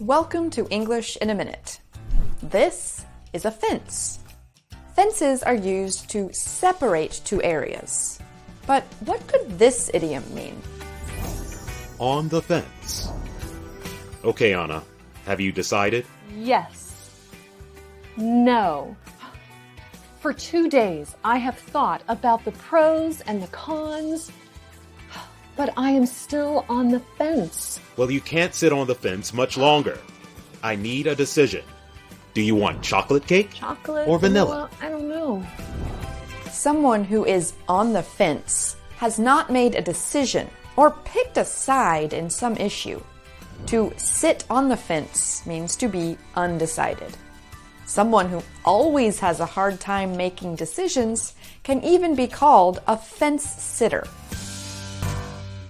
Welcome to English in a Minute. This is a fence. Fences are used to separate two areas. But what could this idiom mean? On the fence. Okay, Anna, have you decided? Yes. No. For two days, I have thought about the pros and the cons, but I am still on the fence. Well, you can't sit on the fence much longer. I need a decision. Do you want chocolate cake? Chocolate Or vanilla? I don't know. Someone who is on the fence has not made a decision or picked a side in some issue. To sit on the fence means to be undecided. Someone who always has a hard time making decisions can even be called a fence sitter.